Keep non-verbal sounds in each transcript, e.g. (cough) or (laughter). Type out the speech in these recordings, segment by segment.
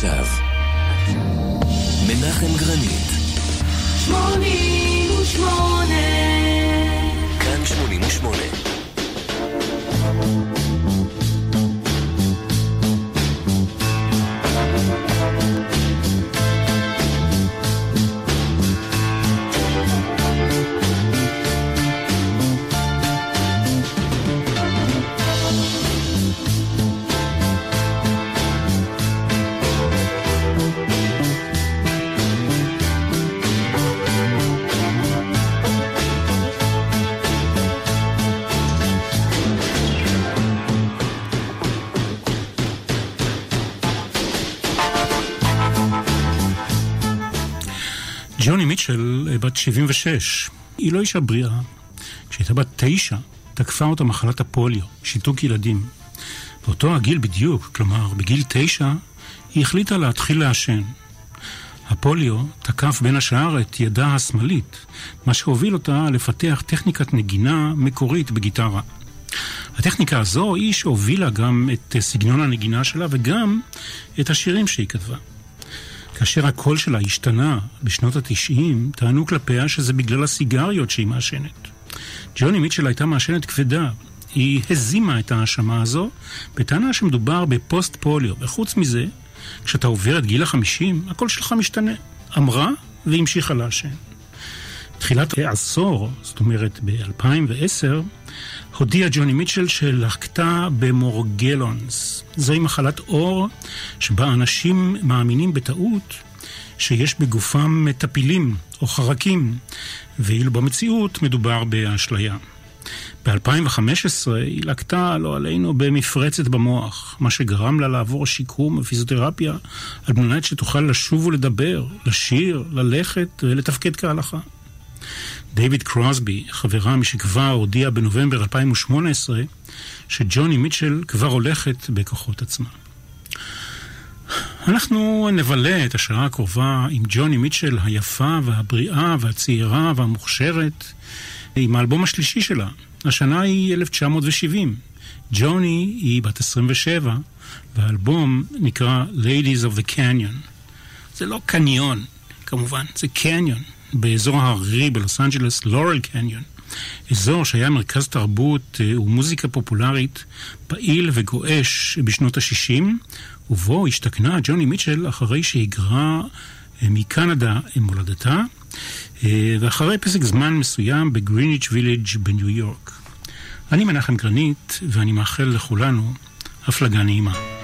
עכשיו. מנחם גרנית. 88 כאן 88 מיטשל אה, בת 76. היא לא אישה בריאה. כשהייתה בת תשע, תקפה אותה מחלת הפוליו, שיתוק ילדים. באותו הגיל בדיוק, כלומר בגיל תשע, היא החליטה להתחיל לעשן. הפוליו תקף בין השאר את ידה השמאלית, מה שהוביל אותה לפתח טכניקת נגינה מקורית בגיטרה. הטכניקה הזו היא שהובילה גם את סגנון הנגינה שלה וגם את השירים שהיא כתבה. כאשר הקול שלה השתנה בשנות התשעים, טענו כלפיה שזה בגלל הסיגריות שהיא מעשנת. ג'וני מיטשל הייתה מעשנת כבדה. היא הזימה את ההאשמה הזו, בטענה שמדובר בפוסט פוליו, וחוץ מזה, כשאתה עובר את גיל החמישים, הקול שלך משתנה. אמרה והמשיכה לעשן. תחילת העשור, זאת אומרת ב-2010, הודיע ג'וני מיטשל שלקתה במורגלונס. זוהי מחלת עור שבה אנשים מאמינים בטעות שיש בגופם טפילים או חרקים, ואילו במציאות מדובר באשליה. ב-2015 היא לקתה, לא עלינו, במפרצת במוח, מה שגרם לה לעבור שיקום ופיזיותרפיה על מנת שתוכל לשוב ולדבר, לשיר, ללכת ולתפקד כהלכה. דייוויד קרוסבי, חברה משכבר, הודיע בנובמבר 2018 שג'וני מיטשל כבר הולכת בכוחות עצמה. אנחנו נבלה את השעה הקרובה עם ג'וני מיטשל היפה והבריאה והצעירה והמוכשרת, עם האלבום השלישי שלה. השנה היא 1970. ג'וני היא בת 27, והאלבום נקרא Ladies of the Canyon. זה לא קניון, כמובן, זה קניון. באזור ההררי בלוס אנג'לס, לורל קניון, אזור שהיה מרכז תרבות אה, ומוזיקה פופולרית פעיל וגועש בשנות ה-60, ובו השתכנה ג'וני מיטשל אחרי שהיגרה אה, מקנדה עם מולדתה, אה, ואחרי פסק זמן מסוים בגריניץ' ויליג' בניו יורק. אני מנחם גרנית, ואני מאחל לכולנו הפלגה נעימה.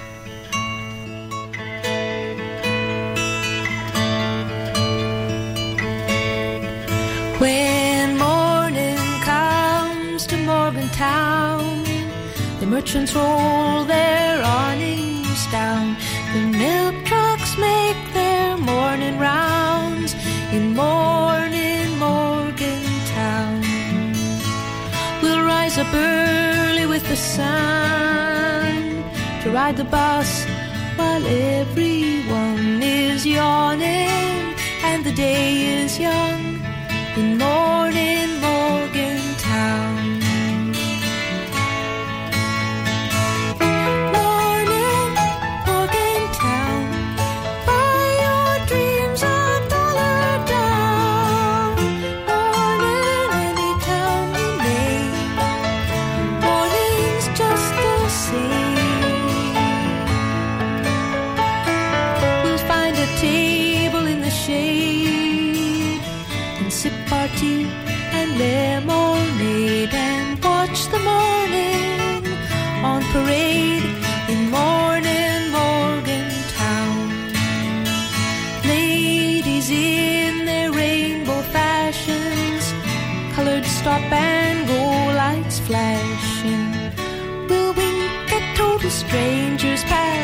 The merchants roll their awnings down. The milk trucks make their morning rounds in morning Morgantown. We'll rise up early with the sun to ride the bus while everyone is yawning and the day is young in morning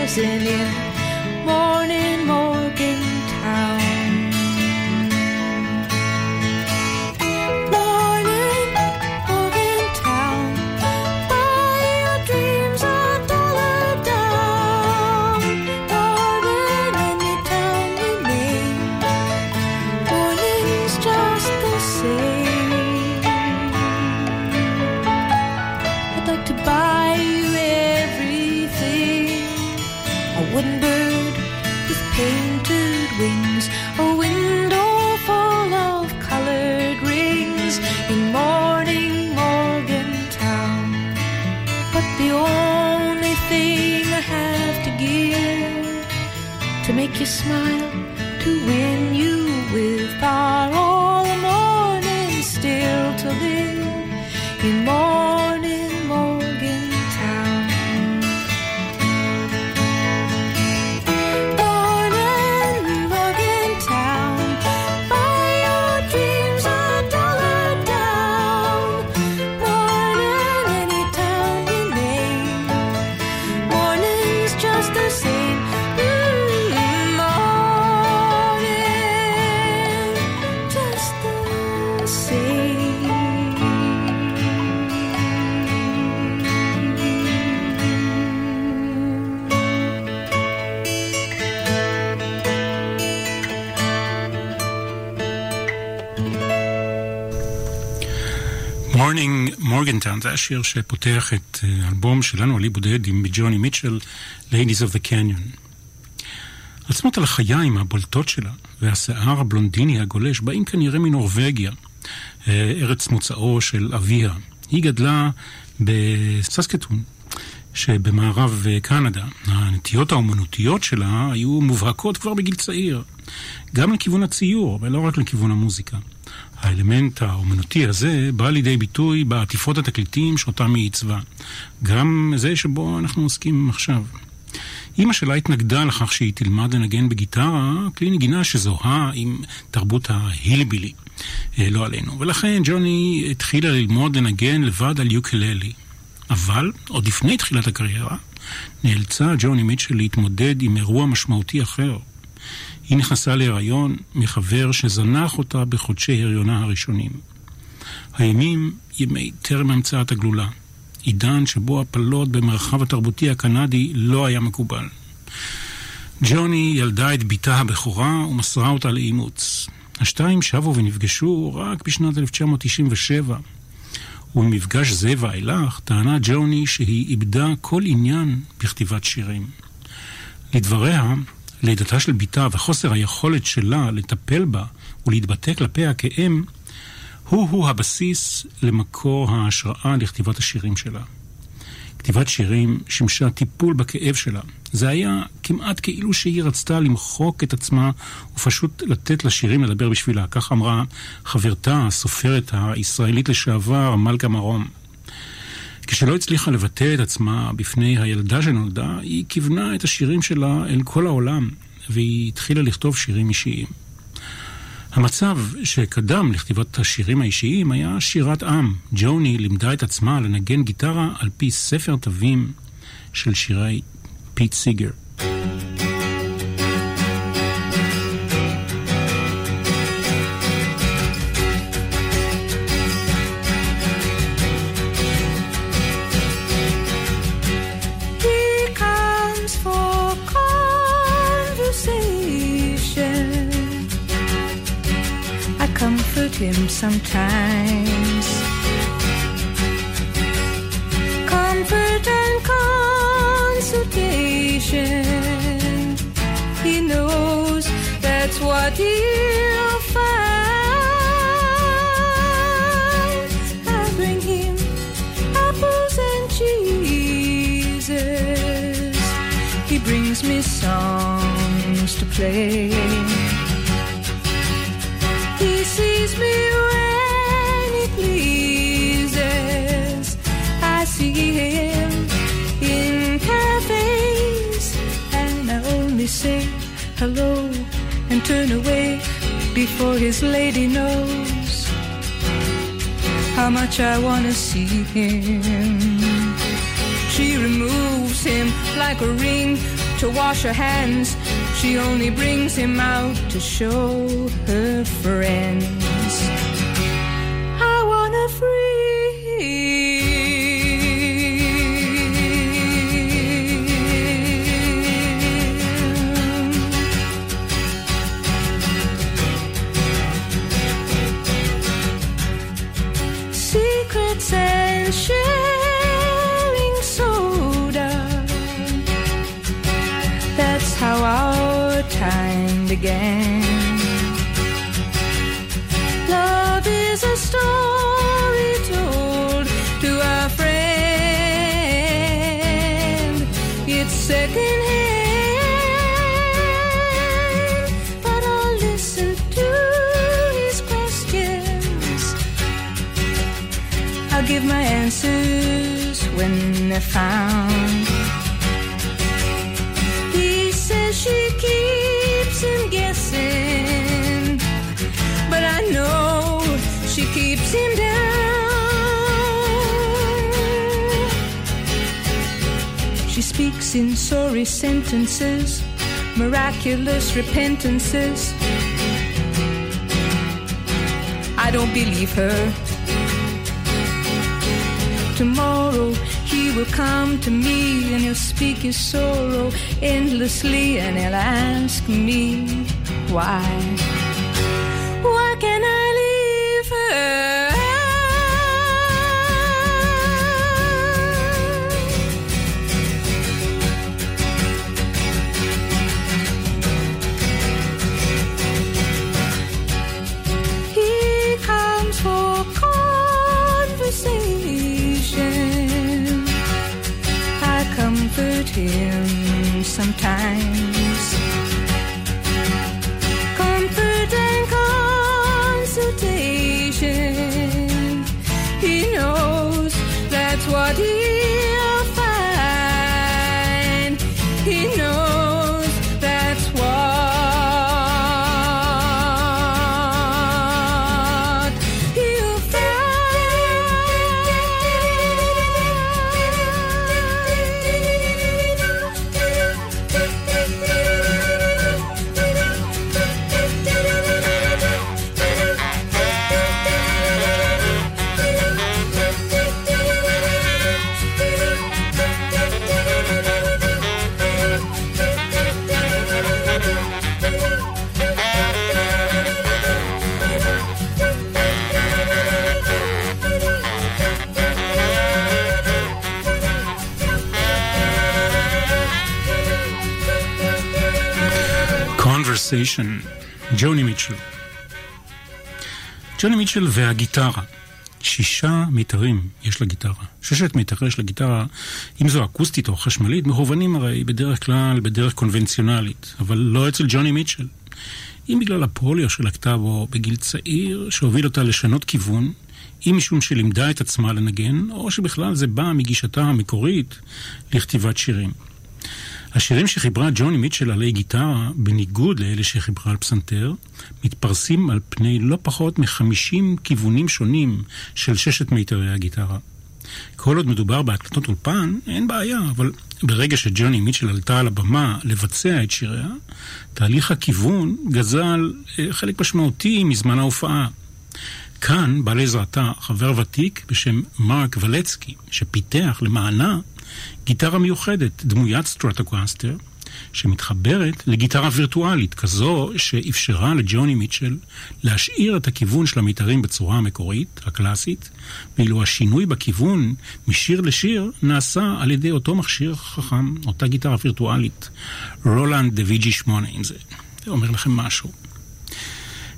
parece. Make you smile, to win you with מורגנטאון זה השיר שפותח את אה, האלבום שלנו, עלי בודד, עם ג'וני מיטשל, Ladies of the Canyon. עצמות הלחיים הבולטות שלה והשיער הבלונדיני הגולש באים כנראה מנורבגיה, אה, ארץ מוצאו של אביה. היא גדלה בססקטון, שבמערב אה, קנדה. הנטיות האומנותיות שלה היו מובהקות כבר בגיל צעיר, גם לכיוון הציור ולא רק לכיוון המוזיקה. האלמנט האומנותי הזה בא לידי ביטוי בעטיפות התקליטים שאותם היא עיצבה. גם זה שבו אנחנו עוסקים עכשיו. אימא שלה התנגדה לכך שהיא תלמד לנגן בגיטרה, כלי נגינה שזוהה עם תרבות ההילבילי, אה, לא עלינו. ולכן ג'וני התחילה ללמוד לנגן לבד על יוקללי. אבל, עוד לפני תחילת הקריירה, נאלצה ג'וני מיטשל להתמודד עם אירוע משמעותי אחר. היא נכנסה להיריון מחבר שזנח אותה בחודשי הריונה הראשונים. הימים ימי טרם המצאת הגלולה. עידן שבו הפלות במרחב התרבותי הקנדי לא היה מקובל. ג'וני ילדה את בתה הבכורה ומסרה אותה לאימוץ. השתיים שבו ונפגשו רק בשנת 1997. וממפגש זה ואילך טענה ג'וני שהיא איבדה כל עניין בכתיבת שירים. לדבריה, לידתה של בתה וחוסר היכולת שלה לטפל בה ולהתבטא כלפיה כאם, הוא-הוא הבסיס למקור ההשראה לכתיבת השירים שלה. כתיבת שירים שימשה טיפול בכאב שלה. זה היה כמעט כאילו שהיא רצתה למחוק את עצמה ופשוט לתת לשירים לדבר בשבילה. כך אמרה חברתה, הסופרת הישראלית לשעבר, מלכה מרום. כשלא הצליחה לבטא את עצמה בפני הילדה שנולדה, היא כיוונה את השירים שלה אל כל העולם, והיא התחילה לכתוב שירים אישיים. המצב שקדם לכתיבת השירים האישיים היה שירת עם. ג'וני לימדה את עצמה לנגן גיטרה על פי ספר תווים של שירי פיט סיגר. He him sometimes. Comfort and consultation. He knows that's what he'll find. I bring him apples and cheeses. He brings me songs to play. Turn away before his lady knows how much I want to see him. She removes him like a ring to wash her hands. She only brings him out to show her friends. It's secondhand, but I'll listen to his questions. I'll give my answers when they're found. He says she keeps speaks in sorry sentences, miraculous repentances. I don't believe her. Tomorrow he will come to me and he'll speak his sorrow endlessly and he'll ask me why. Him sometimes. Conversation, ג'וני מיטשל. ג'וני מיטשל והגיטרה. שישה מיתרים יש לגיטרה. ששת מיתרי יש לגיטרה, אם זו אקוסטית או חשמלית, מכוונים הרי בדרך כלל בדרך קונבנציונלית, אבל לא אצל ג'וני מיטשל. אם בגלל הפוליו שלקתה בו בגיל צעיר, שהוביל אותה לשנות כיוון, אם משום שלימדה את עצמה לנגן, או שבכלל זה בא מגישתה המקורית לכתיבת שירים. השירים שחיברה ג'וני מיטשל עלי גיטרה, בניגוד לאלה שחיברה על פסנתר, מתפרסים על פני לא פחות מחמישים כיוונים שונים של ששת מיתרי הגיטרה. כל עוד מדובר בהקלטות אולפן, אין בעיה, אבל ברגע שג'וני מיטשל עלתה על הבמה לבצע את שיריה, תהליך הכיוון גזל אה, חלק משמעותי מזמן ההופעה. כאן בא לעזרתה חבר ותיק בשם מרק ולצקי, שפיתח למענה גיטרה מיוחדת, דמוית סטרטוקסטר, שמתחברת לגיטרה וירטואלית, כזו שאפשרה לג'וני מיטשל להשאיר את הכיוון של המיתרים בצורה המקורית, הקלאסית, ואילו השינוי בכיוון משיר לשיר נעשה על ידי אותו מכשיר חכם, אותה גיטרה וירטואלית, רולנד the VG 8, אם זה אומר לכם משהו.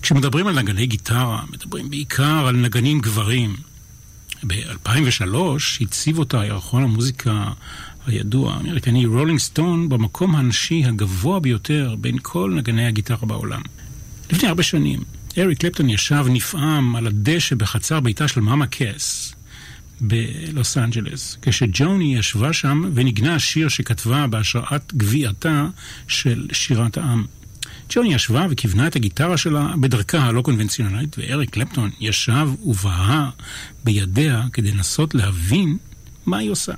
כשמדברים על נגני גיטרה, מדברים בעיקר על נגנים גברים. ב-2003 הציב אותה ירחון המוזיקה הידוע, האמריקני רולינג סטון, במקום הנשי הגבוה ביותר בין כל נגני הגיטרה בעולם. לפני הרבה שנים, אריק קלפטון ישב נפעם על הדשא בחצר ביתה של מאמה קס בלוס אנג'לס, כשג'וני ישבה שם ונגנה שיר שכתבה בהשראת גוויעתה של שירת העם. ג'וני ישבה וכיוונה את הגיטרה שלה בדרכה הלא קונבנציונלית, ואריק קלפטון ישב ובהה בידיה כדי לנסות להבין מה היא עושה.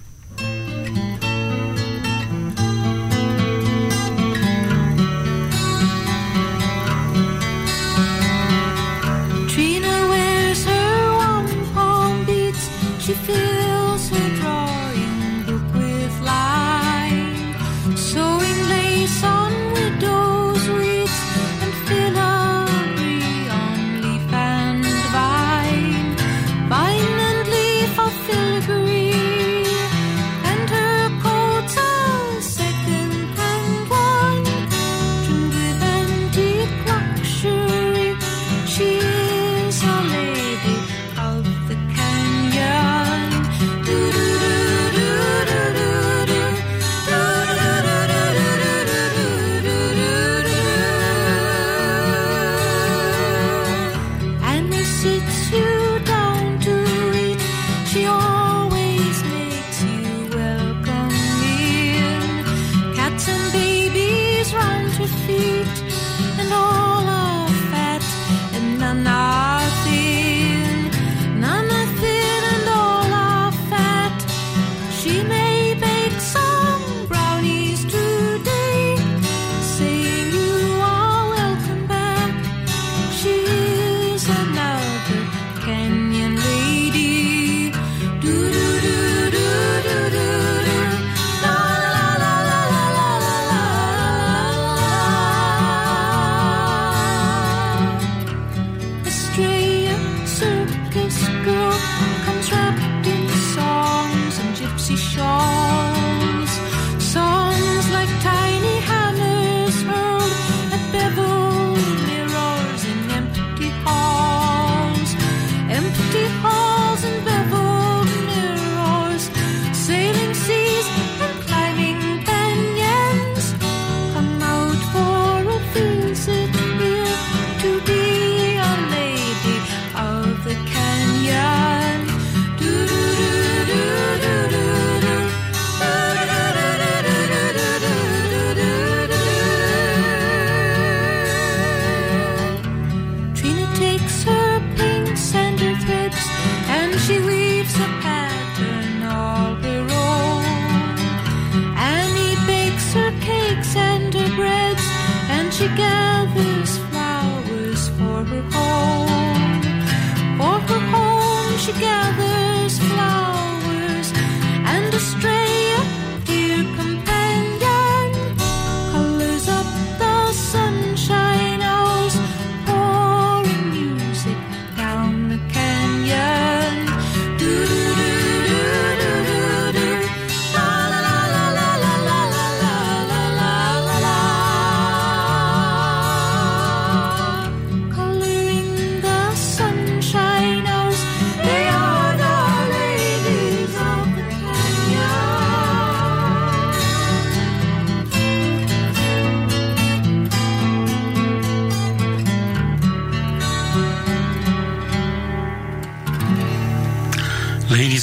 again.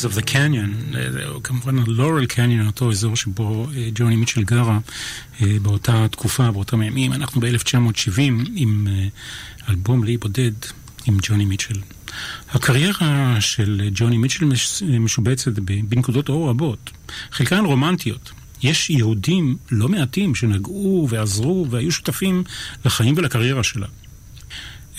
Of the Canyon, אה, כמובן הלורל קניון, אותו אזור שבו אה, ג'וני מיטשל גרה אה, באותה תקופה, באותם ימים. אנחנו ב-1970 עם אלבום לאי בודד עם ג'וני מיטשל. הקריירה של ג'וני מיטשל מש- משובצת בנקודות אור רבות, חלקן רומנטיות. יש יהודים לא מעטים שנגעו ועזרו והיו שותפים לחיים ולקריירה שלה.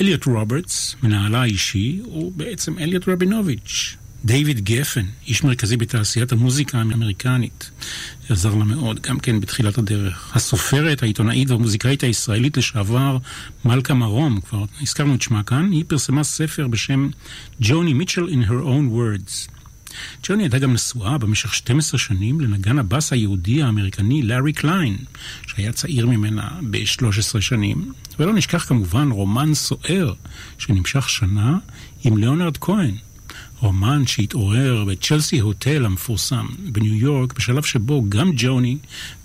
אליוט רוברטס, מנהלה האישי, הוא בעצם אליוט רבינוביץ'. דיוויד גפן, איש מרכזי בתעשיית המוזיקה האמריקנית, עזר לה מאוד, גם כן בתחילת הדרך. הסופרת, העיתונאית והמוזיקאית הישראלית לשעבר, מלכה מרום, כבר הזכרנו את שמה כאן, היא פרסמה ספר בשם ג'וני מיטשל in her own words. ג'וני הייתה גם נשואה במשך 12 שנים לנגן הבאס היהודי האמריקני לארי קליין, שהיה צעיר ממנה ב-13 שנים, ולא נשכח כמובן רומן סוער שנמשך שנה עם ליאונרד כהן. רומן שהתעורר בצ'לסי הוטל המפורסם בניו יורק, בשלב שבו גם ג'וני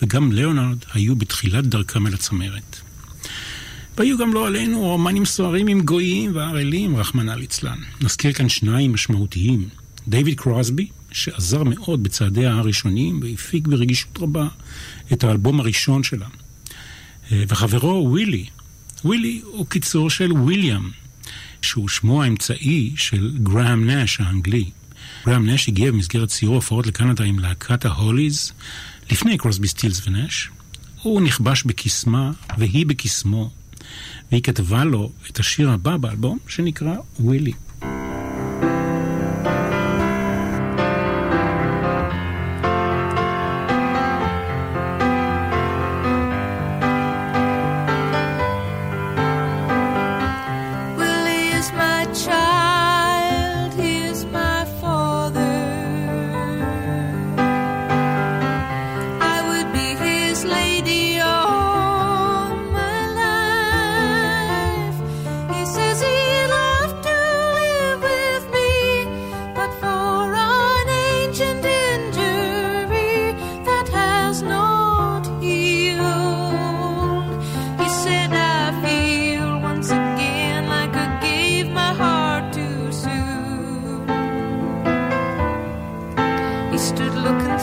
וגם ליאונרד היו בתחילת דרכם אל הצמרת. והיו גם לא עלינו רומנים סוערים עם גויים וערלים, רחמנא ליצלן. נזכיר כאן שניים משמעותיים. דיוויד קרוסבי, שעזר מאוד בצעדיה הראשונים והפיק ברגישות רבה את האלבום הראשון שלה. אה, וחברו ווילי. ווילי הוא קיצור של וויליאם, שהוא שמו האמצעי של גראם נש האנגלי. גראם נש הגיע במסגרת סיור הופעות לקנדה עם להקת ההוליז לפני קרוסבי סטילס ונש. הוא נכבש בקסמה והיא בקסמו, והיא כתבה לו את השיר הבא באלבום שנקרא ווילי.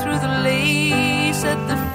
Through the lace at the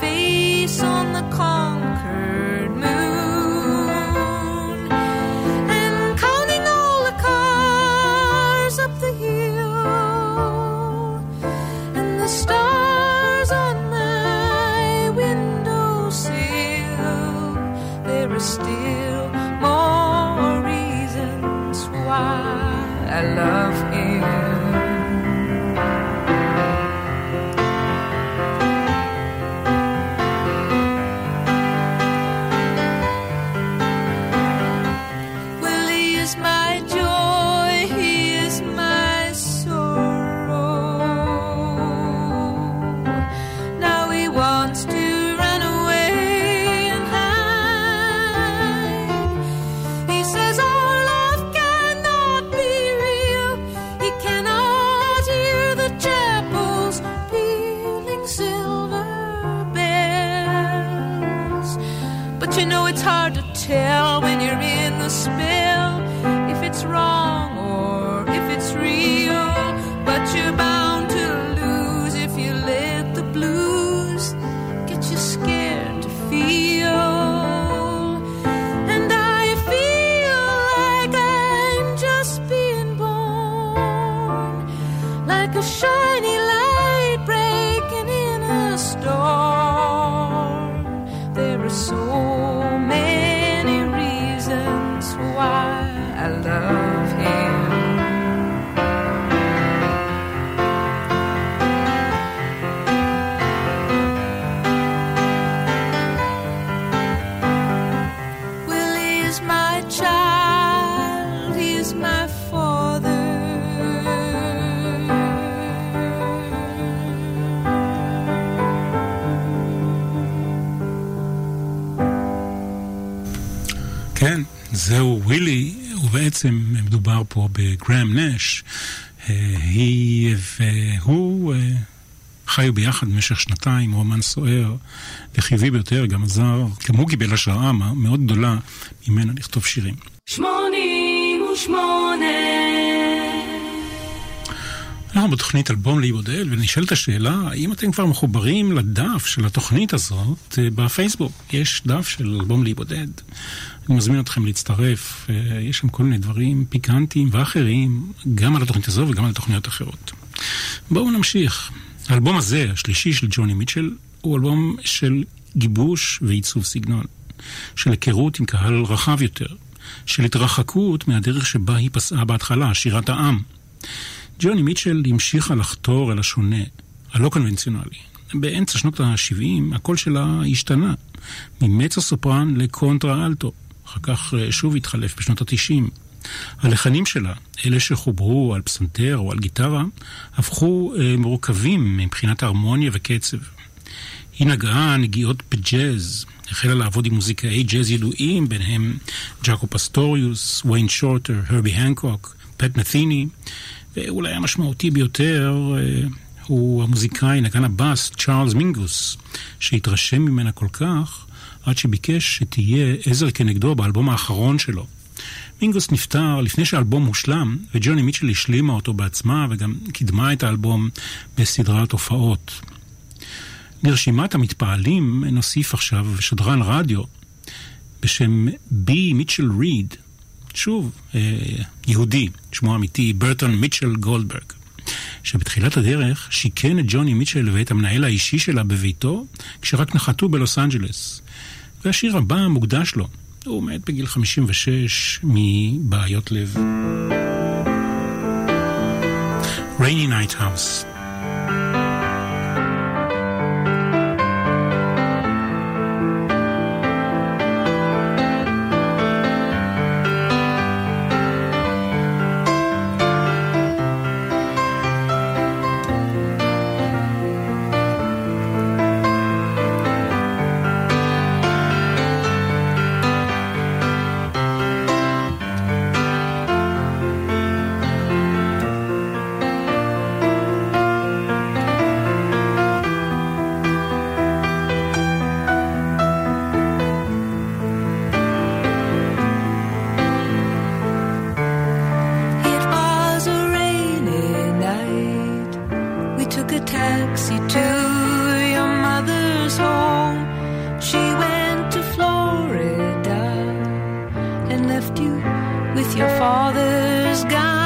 ובעצם מדובר פה בגראם נש. אה, היא והוא אה, חיו ביחד במשך שנתיים, רומן סוער וחיובי ביותר, גם עזר, גם הוא קיבל השראה מאוד גדולה ממנה לכתוב שירים. שמונים ושמונה אנחנו בתוכנית אלבום להיבודד, ונשאלת השאלה, האם אתם כבר מחוברים לדף של התוכנית הזאת אה, בפייסבוק? יש דף של אלבום להיבודד. אני מזמין אתכם להצטרף, אה, יש שם כל מיני דברים פיקנטיים ואחרים, גם על התוכנית הזו וגם על תוכניות אחרות. בואו נמשיך. האלבום הזה, השלישי של ג'וני מיטשל, הוא אלבום של גיבוש ועיצוב סגנון, של היכרות עם קהל רחב יותר, של התרחקות מהדרך שבה היא פסעה בהתחלה, שירת העם. ג'וני מיטשל המשיכה לחתור אל השונה, הלא קונבנציונלי. באמצע שנות ה-70 הקול שלה השתנה, מצו סופרן לקונטרה אלטו. אחר כך אה, שוב התחלף בשנות ה-90. הלחנים שלה, אלה שחוברו על פסנתר או על גיטרה, הפכו אה, מורכבים מבחינת ההרמוניה וקצב. היא נגעה נגיעות בג'אז, החלה לעבוד עם מוזיקאי ג'אז ידועים, ביניהם ג'אקו פסטוריוס, ויין שורטר, הרבי הנקוק, פט מת'יני, ואולי המשמעותי ביותר אה, הוא המוזיקאי, נגן הבאס, צ'ארלס מינגוס, שהתרשם ממנה כל כך, עד שביקש שתהיה עזר כנגדו באלבום האחרון שלו. מינגוס נפטר לפני שהאלבום הושלם, וג'וני מיטשל השלימה אותו בעצמה וגם קידמה את האלבום בסדרת הופעות. לרשימת המתפעלים נוסיף עכשיו שדרן רדיו בשם בי מיטשל ריד, שוב, אה, יהודי, שמו אמיתי, ברטון מיטשל גולדברג, שבתחילת הדרך שיכן את ג'וני מיטשל ואת המנהל האישי שלה בביתו, כשרק נחתו בלוס אנג'לס. והשיר הבא מוקדש לו. הוא מת בגיל 56 מבעיות לב. Rainy Night House and left you with your father's gun.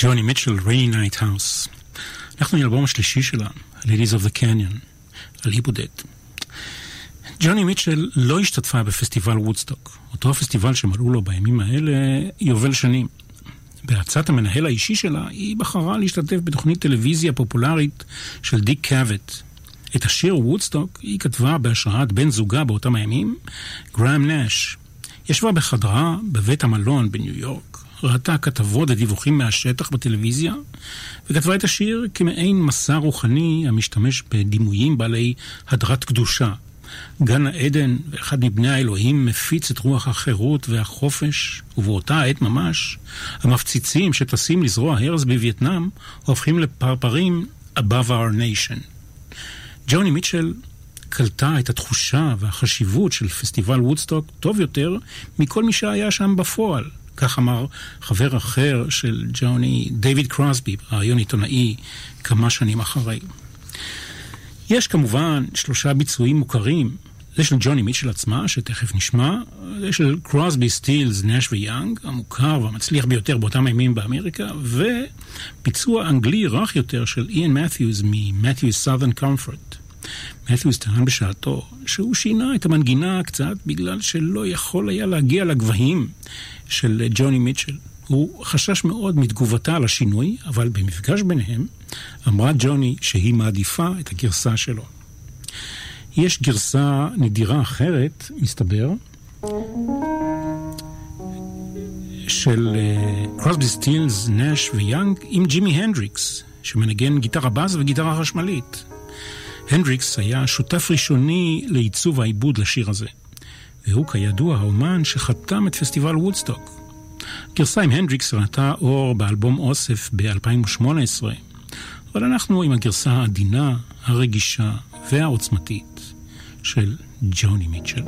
ג'וני מיטשל, Rainy Night House. אנחנו לאלבום השלישי שלה, Ladies of the Canyon, על אי בודד. ג'וני מיטשל לא השתתפה בפסטיבל וודסטוק, אותו הפסטיבל שמלאו לו בימים האלה יובל שנים. בעצת המנהל האישי שלה, היא בחרה להשתתף בתוכנית טלוויזיה פופולרית של דיק קאבט. את השיר וודסטוק היא כתבה בהשראת בן זוגה באותם הימים, גראם נאש. ישבה בחדרה בבית המלון בניו יורק, ראתה כתבות ודיווחים מהשטח בטלוויזיה, וכתבה את השיר כמעין מסע רוחני המשתמש בדימויים בעלי הדרת קדושה. גן העדן ואחד מבני האלוהים מפיץ את רוח החירות והחופש, ובאותה העת ממש, המפציצים שטסים לזרוע הרס בווייטנאם הופכים לפרפרים above our nation. ג'וני מיטשל קלטה את התחושה והחשיבות של פסטיבל וודסטוק טוב יותר מכל מי שהיה שם בפועל. כך אמר חבר אחר של ג'וני, דייוויד קרוסבי, בריאיון עיתונאי כמה שנים אחרי. יש כמובן שלושה ביצועים מוכרים, זה של ג'וני מיטשל עצמה, שתכף נשמע, זה של קרוסבי, סטילס, נש ויאנג, המוכר והמצליח ביותר באותם הימים באמריקה, וביצוע אנגלי רך יותר של איאן מת'יוז מ-Matthews Southern Comfort. מת'יוז טען בשעתו שהוא שינה את המנגינה קצת בגלל שלא יכול היה להגיע לגבהים של ג'וני מיטשל. הוא חשש מאוד מתגובתה על השינוי, אבל במפגש ביניהם אמרה ג'וני שהיא מעדיפה את הגרסה שלו. יש גרסה נדירה אחרת, מסתבר, של קרוסבי סטילס, נש ויאנג עם ג'ימי הנדריקס, שמנגן גיטרה באז וגיטרה חשמלית. הנדריקס היה שותף ראשוני לעיצוב העיבוד לשיר הזה, והוא כידוע האומן שחתם את פסטיבל וודסטוק. גרסה עם הנדריקס ראתה אור באלבום אוסף ב-2018, אבל אנחנו עם הגרסה העדינה, הרגישה והעוצמתית של ג'וני מיטשל.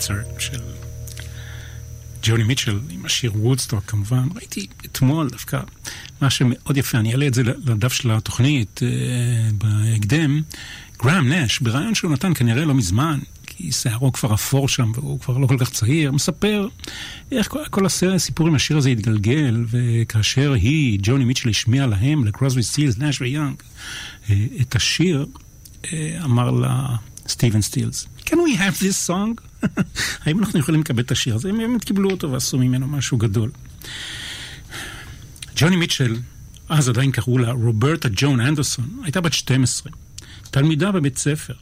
זה הוורליצר של ג'וני מיטשל עם השיר וודסטוק כמובן. ראיתי אתמול דווקא מה שמאוד יפה, אני אעלה את זה לדף של התוכנית uh, בהקדם. גראם נש, בריאיון שהוא נתן כנראה לא מזמן, כי שערו כבר אפור שם והוא כבר לא כל כך צעיר, מספר איך כל, כל הסרט, הסיפור עם השיר הזה התגלגל, וכאשר היא, ג'וני מיטשל, השמיע להם, לקרוסבי סטילס, נש ויאנג, אה, את השיר, אה, אמר לה סטיבן סטילס, can we have this song? (laughs) האם אנחנו יכולים לקבל את השיר הזה? הם באמת קיבלו אותו ועשו ממנו משהו גדול. ג'וני מיטשל, אז עדיין קראו לה רוברטה ג'ון אנדרסון, הייתה בת 12, תלמידה בבית ספר.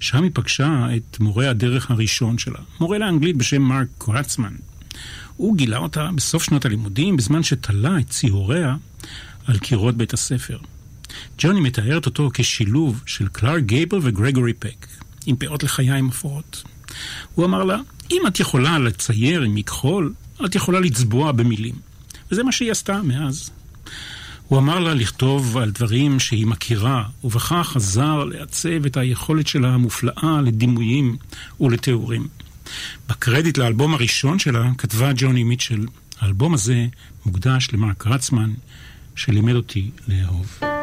שם היא פגשה את מורה הדרך הראשון שלה, מורה לאנגלית בשם מרק קורצמן. הוא גילה אותה בסוף שנות הלימודים, בזמן שתלה את ציוריה על קירות בית הספר. ג'וני מתארת אותו כשילוב של קלאר גייבל וגרגורי פק, עם פאות לחיים אפורות. הוא אמר לה, אם את יכולה לצייר עם מכחול, את יכולה לצבוע במילים. וזה מה שהיא עשתה מאז. הוא אמר לה לכתוב על דברים שהיא מכירה, ובכך עזר לעצב את היכולת שלה המופלאה לדימויים ולתיאורים. בקרדיט לאלבום הראשון שלה כתבה ג'וני מיטשל, האלבום הזה מוקדש למרק רצמן, שלימד אותי לאהוב.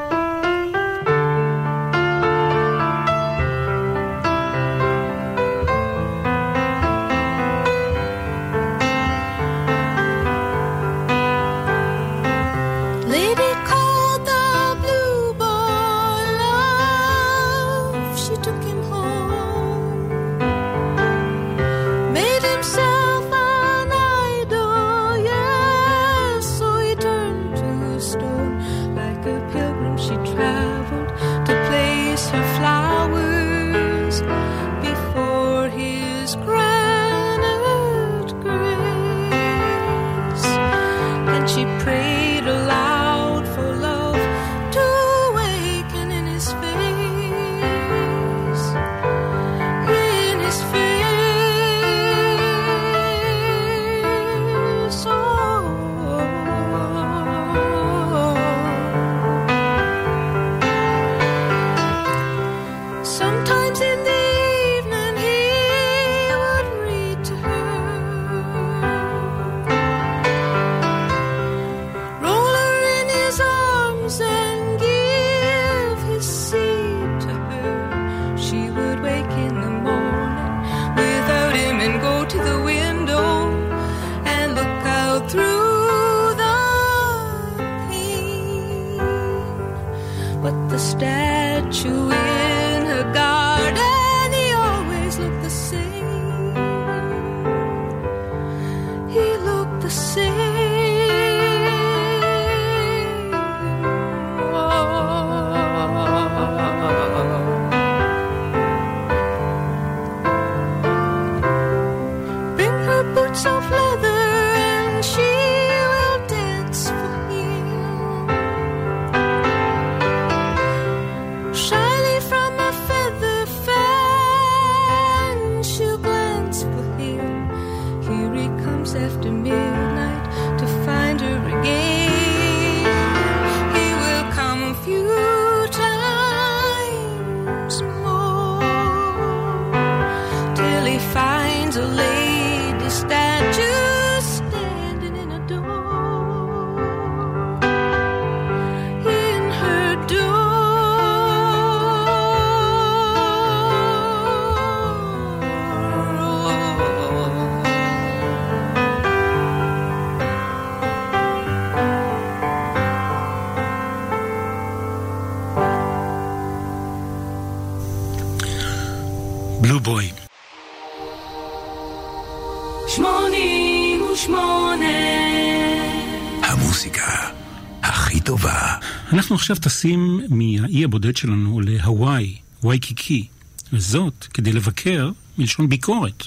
אנחנו עכשיו טסים מהאי הבודד שלנו להוואי, וואיקיקי, וזאת כדי לבקר, מלשון ביקורת,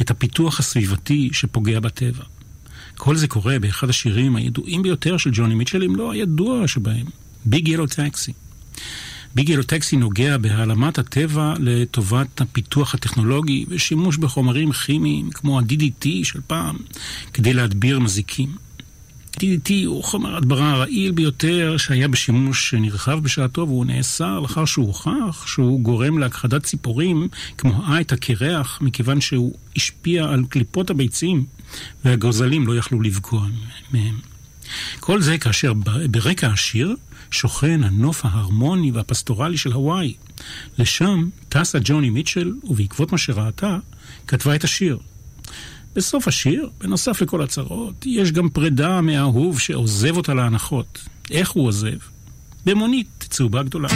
את הפיתוח הסביבתי שפוגע בטבע. כל זה קורה באחד השירים הידועים ביותר של ג'וני מיטשל, אם לא הידוע שבהם, ביג ילו טקסי. ביג ילו טקסי נוגע בהעלמת הטבע לטובת הפיתוח הטכנולוגי ושימוש בחומרים כימיים כמו ה-DDT של פעם כדי להדביר מזיקים. DDT הוא חומר הדברה הרעיל ביותר שהיה בשימוש נרחב בשעתו והוא נאסר לאחר שהוא הוכח שהוא גורם להכחדת ציפורים כמו עית הקרח מכיוון שהוא השפיע על קליפות הביצים והגוזלים לא יכלו לפגוע מהם. כל זה כאשר ברקע השיר שוכן הנוף ההרמוני והפסטורלי של הוואי. לשם טסה ג'וני מיטשל, ובעקבות מה שראתה, כתבה את השיר. בסוף השיר, בנוסף לכל הצרות, יש גם פרידה מהאהוב שעוזב אותה להנחות. איך הוא עוזב? במונית צהובה גדולה.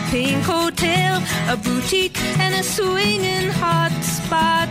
a pink hotel, a boutique, and a swinging hot spot.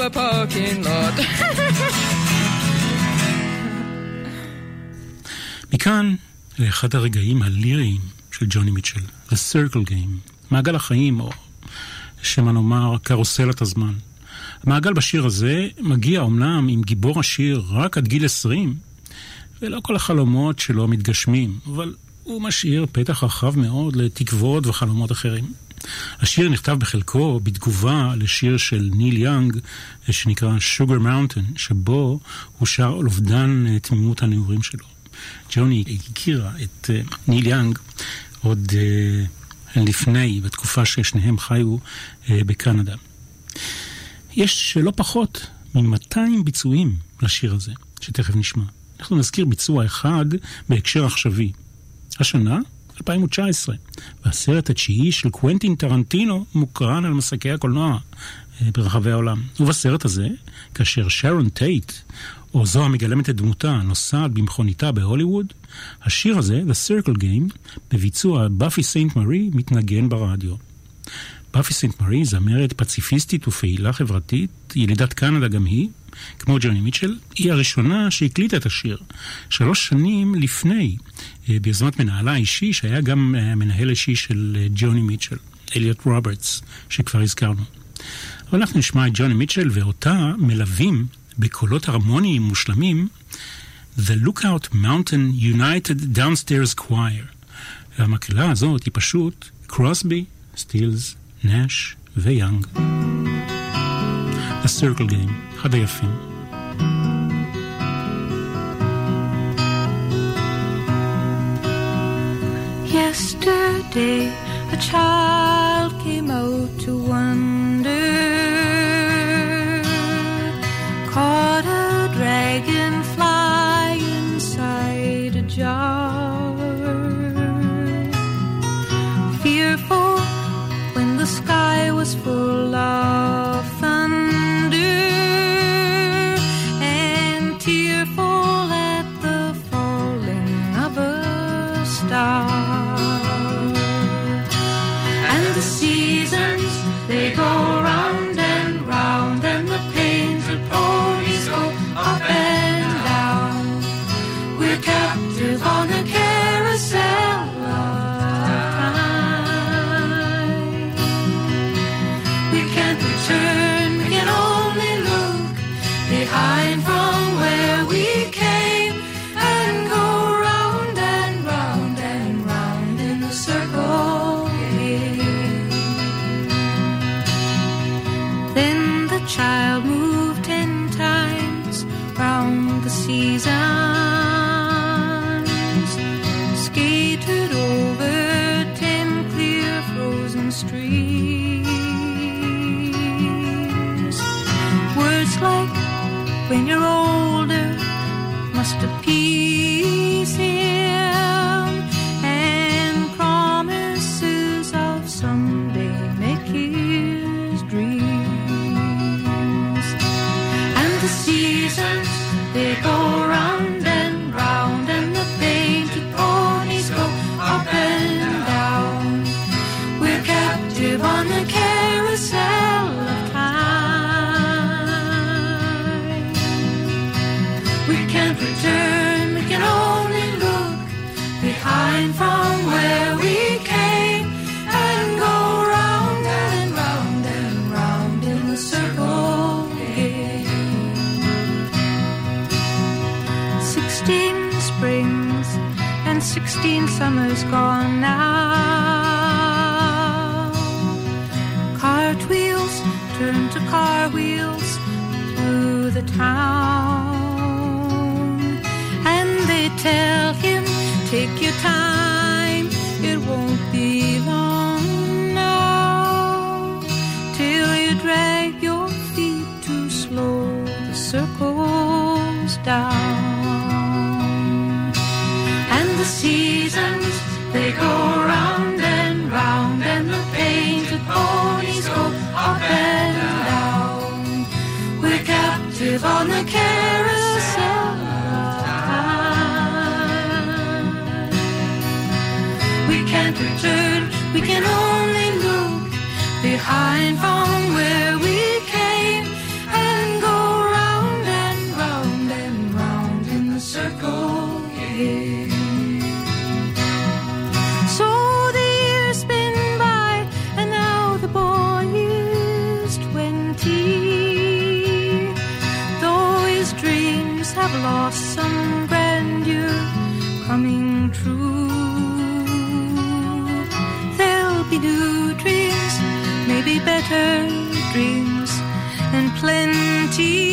Up a parking lot. מכאן לאחד הרגעים הליריים של ג'וני מיטשל, The Circle Game, מעגל החיים, או שמא נאמר קרוסלת הזמן. המעגל בשיר הזה מגיע אומנם עם גיבור השיר רק עד גיל 20, ולא כל החלומות שלו מתגשמים, אבל הוא משאיר פתח רחב מאוד לתקוות וחלומות אחרים. השיר נכתב בחלקו בתגובה לשיר של ניל יאנג שנקרא Sugar Mountain, שבו הוא שר על אובדן אה, תמימות הנעורים שלו. ג'וני הכירה את uh, ניל יאנג עוד uh, לפני, בתקופה ששניהם חיו בקנדה. יש לא פחות מ-200 ביצועים לשיר הזה, שתכף נשמע. אנחנו נזכיר ביצוע אחד בהקשר עכשווי. השנה 2019. והסרט התשיעי של קוונטין טרנטינו מוקרן על מסכי הקולנוע אה, ברחבי העולם. ובסרט הזה, כאשר שרון טייט, או זו המגלמת את דמותה, נוסעת במכוניתה בהוליווד, השיר הזה, The Circle Game, בביצוע באפי סנט מארי, מתנגן ברדיו. באפי סנט מארי, זמרת פציפיסטית ופעילה חברתית, ילידת קנדה גם היא, כמו ג'וני מיטשל, היא הראשונה שהקליטה את השיר, שלוש שנים לפני, אה, ביוזמת מנהלה האישי, שהיה גם אה, מנהל אישי של אה, ג'וני מיטשל, אליוט רוברטס, שכבר הזכרנו. אבל אנחנו נשמע את ג'וני מיטשל ואותה מלווים בקולות הרמוניים מושלמים The Lookout Mountain United Downstairs Choir. והמקהלה הזאת היא פשוט קרוסבי, סטילס, נאש ויאנג. A Circle Game, How do you feel? Yesterday, a child came out to one summers gone now. Cartwheels turn to car wheels through the town. And they tell him, take your time, on the carousel of time. We can't return, dreams have lost some grandeur coming true, there'll be new dreams, maybe better dreams, and plenty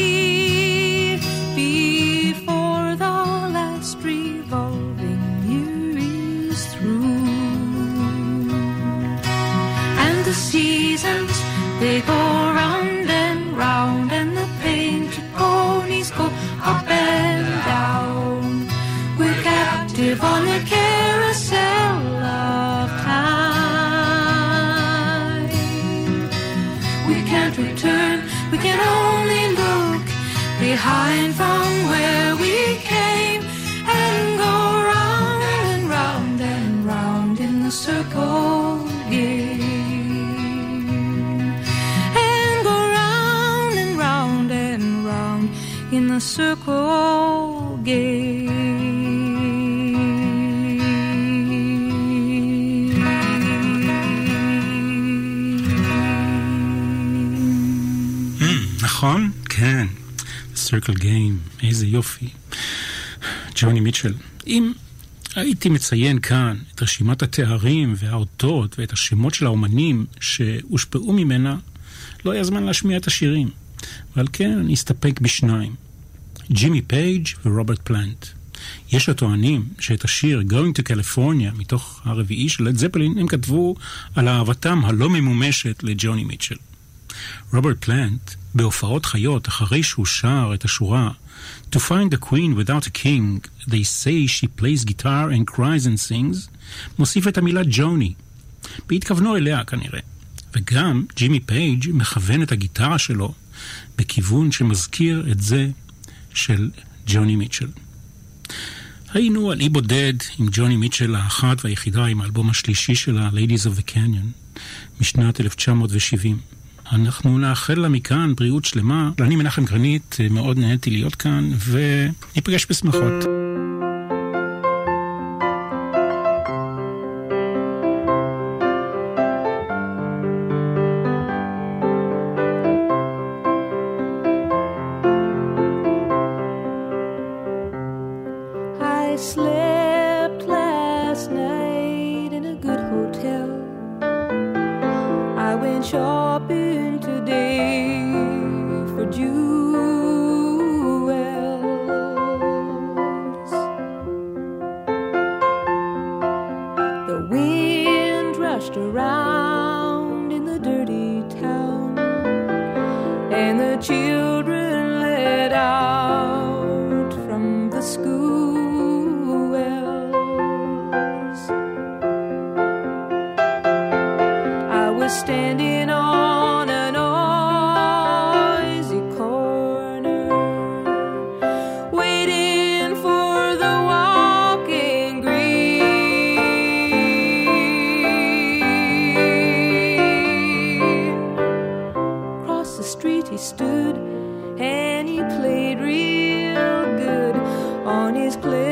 נכון? כן. Circle Game, איזה יופי. ג'וני מיטשל. אם הייתי מציין כאן את רשימת התארים והאותות ואת השמות של האומנים שהושפעו ממנה, לא היה זמן להשמיע את השירים. ועל כן אני אסתפק בשניים. ג'ימי פייג' ורוברט פלנט. יש הטוענים שאת השיר Going to California מתוך הרביעי של לד זפלין הם כתבו על אהבתם הלא ממומשת לג'וני מיטשל. רוברט פלנט, בהופעות חיות אחרי שהוא שר את השורה To find a queen without a king, they say she plays guitar and cries and sings, מוסיף את המילה ג'וני. בהתכוונו אליה כנראה. וגם ג'ימי פייג' מכוון את הגיטרה שלו בכיוון שמזכיר את זה של ג'וני מיטשל. היינו על אי בודד עם ג'וני מיטשל האחת והיחידה עם האלבום השלישי שלה, Ladies of the Canyon, משנת 1970. אנחנו נאחל לה מכאן בריאות שלמה. אני מנחם גרנית, מאוד נהניתי להיות כאן, וניפגש בשמחות. street he stood, and he played real good on his play.